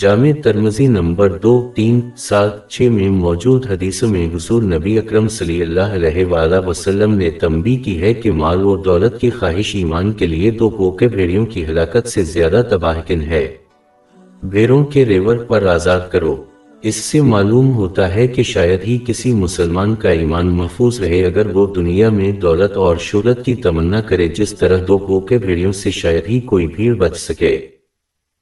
جامع ترمزی number دو، تین، سات، چھ میں موجود حدیث میں حضور نبی اکرم صلی اللہ علیہ وآلہ وسلم نے تنبی کی ہے کہ مال و دولت کی خواہش ایمان کے لیے دو پوکے بھیڑیوں کی ہلاکت سے زیادہ تباہکن ہے۔ بھیڑوں کے ریور پر آزاد کرو۔ اس سے معلوم ہوتا ہے کہ شاید ہی کسی مسلمان کا ایمان محفوظ رہے اگر وہ دنیا میں دولت اور شہرت کی تمنا کرے جس طرح دو پوکے بھیڑیوں سے شاید ہی کوئی بھیڑ بچ سکے۔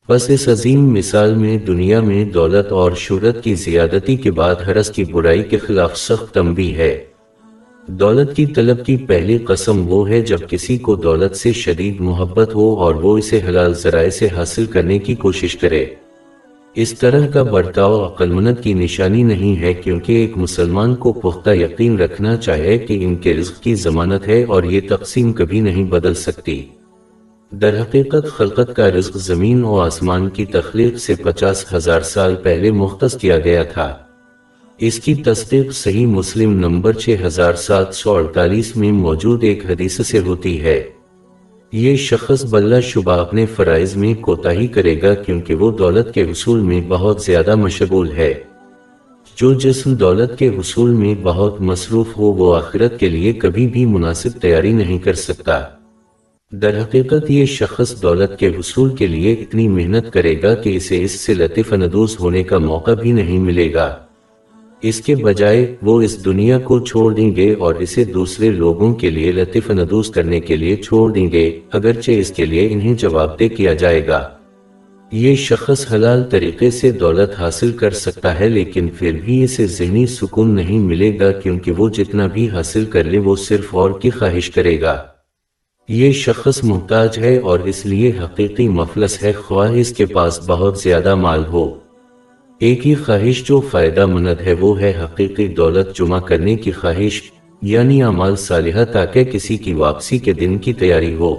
بس اس عظیم مثال میں دنیا میں دولت اور شہرت کی زیادتی کے بعد حرس کی برائی کے خلاف سخت تنبی ہے۔ دولت کی طلب کی پہلی قسم وہ ہے جب کسی کو دولت سے شدید محبت ہو اور وہ اسے حلال ذرائع سے حاصل کرنے کی کوشش کرے۔ اس طرح کا برتاؤ عقلمند کی نشانی نہیں ہے کیونکہ ایک مسلمان کو پختہ یقین رکھنا چاہے کہ ان کے رزق کی ضمانت ہے اور یہ تقسیم کبھی نہیں بدل سکتی۔ در حقیقت خلقت کا رزق زمین و آسمان کی تخلیق سے پچاس ہزار سال پہلے مختص کیا گیا تھا۔ اس کی تصدیق صحیح مسلم نمبر چھ ہزار سات سو اڑتالیس میں موجود ایک حدیث سے ہوتی ہے۔ یہ شخص بلہ شبہ اپنے فرائض میں کوتاہی کرے گا کیونکہ وہ دولت کے حصول میں بہت زیادہ مشغول ہے۔ جو جسم دولت کے حصول میں بہت مصروف ہو وہ آخرت کے لیے کبھی بھی مناسب تیاری نہیں کر سکتا۔ در حقیقت یہ شخص دولت کے حصول کے لیے اتنی محنت کرے گا کہ اسے اس سے لطف ندوز ہونے کا موقع بھی نہیں ملے گا۔ اس کے بجائے وہ اس دنیا کو چھوڑ دیں گے اور اسے دوسرے لوگوں کے لیے لطف ندوز کرنے کے لیے چھوڑ دیں گے۔ اگرچہ اس کے لیے انہیں جواب دے کیا جائے گا۔ یہ شخص حلال طریقے سے دولت حاصل کر سکتا ہے، لیکن پھر بھی اسے ذہنی سکون نہیں ملے گا، کیونکہ وہ جتنا بھی حاصل کر لے، وہ صرف اور کی خواہش کرے گا۔ یہ شخص محتاج ہے اور اس لیے حقیقی مفلس ہے خواہ اس کے پاس بہت زیادہ مال ہو۔ ایک ہی خواہش جو فائدہ مند ہے، وہ ہے حقیقی دولت جمع کرنے کی خواہش یعنی اعمال صالحہ تاکہ کسی کی واپسی کے دن کی تیاری ہو۔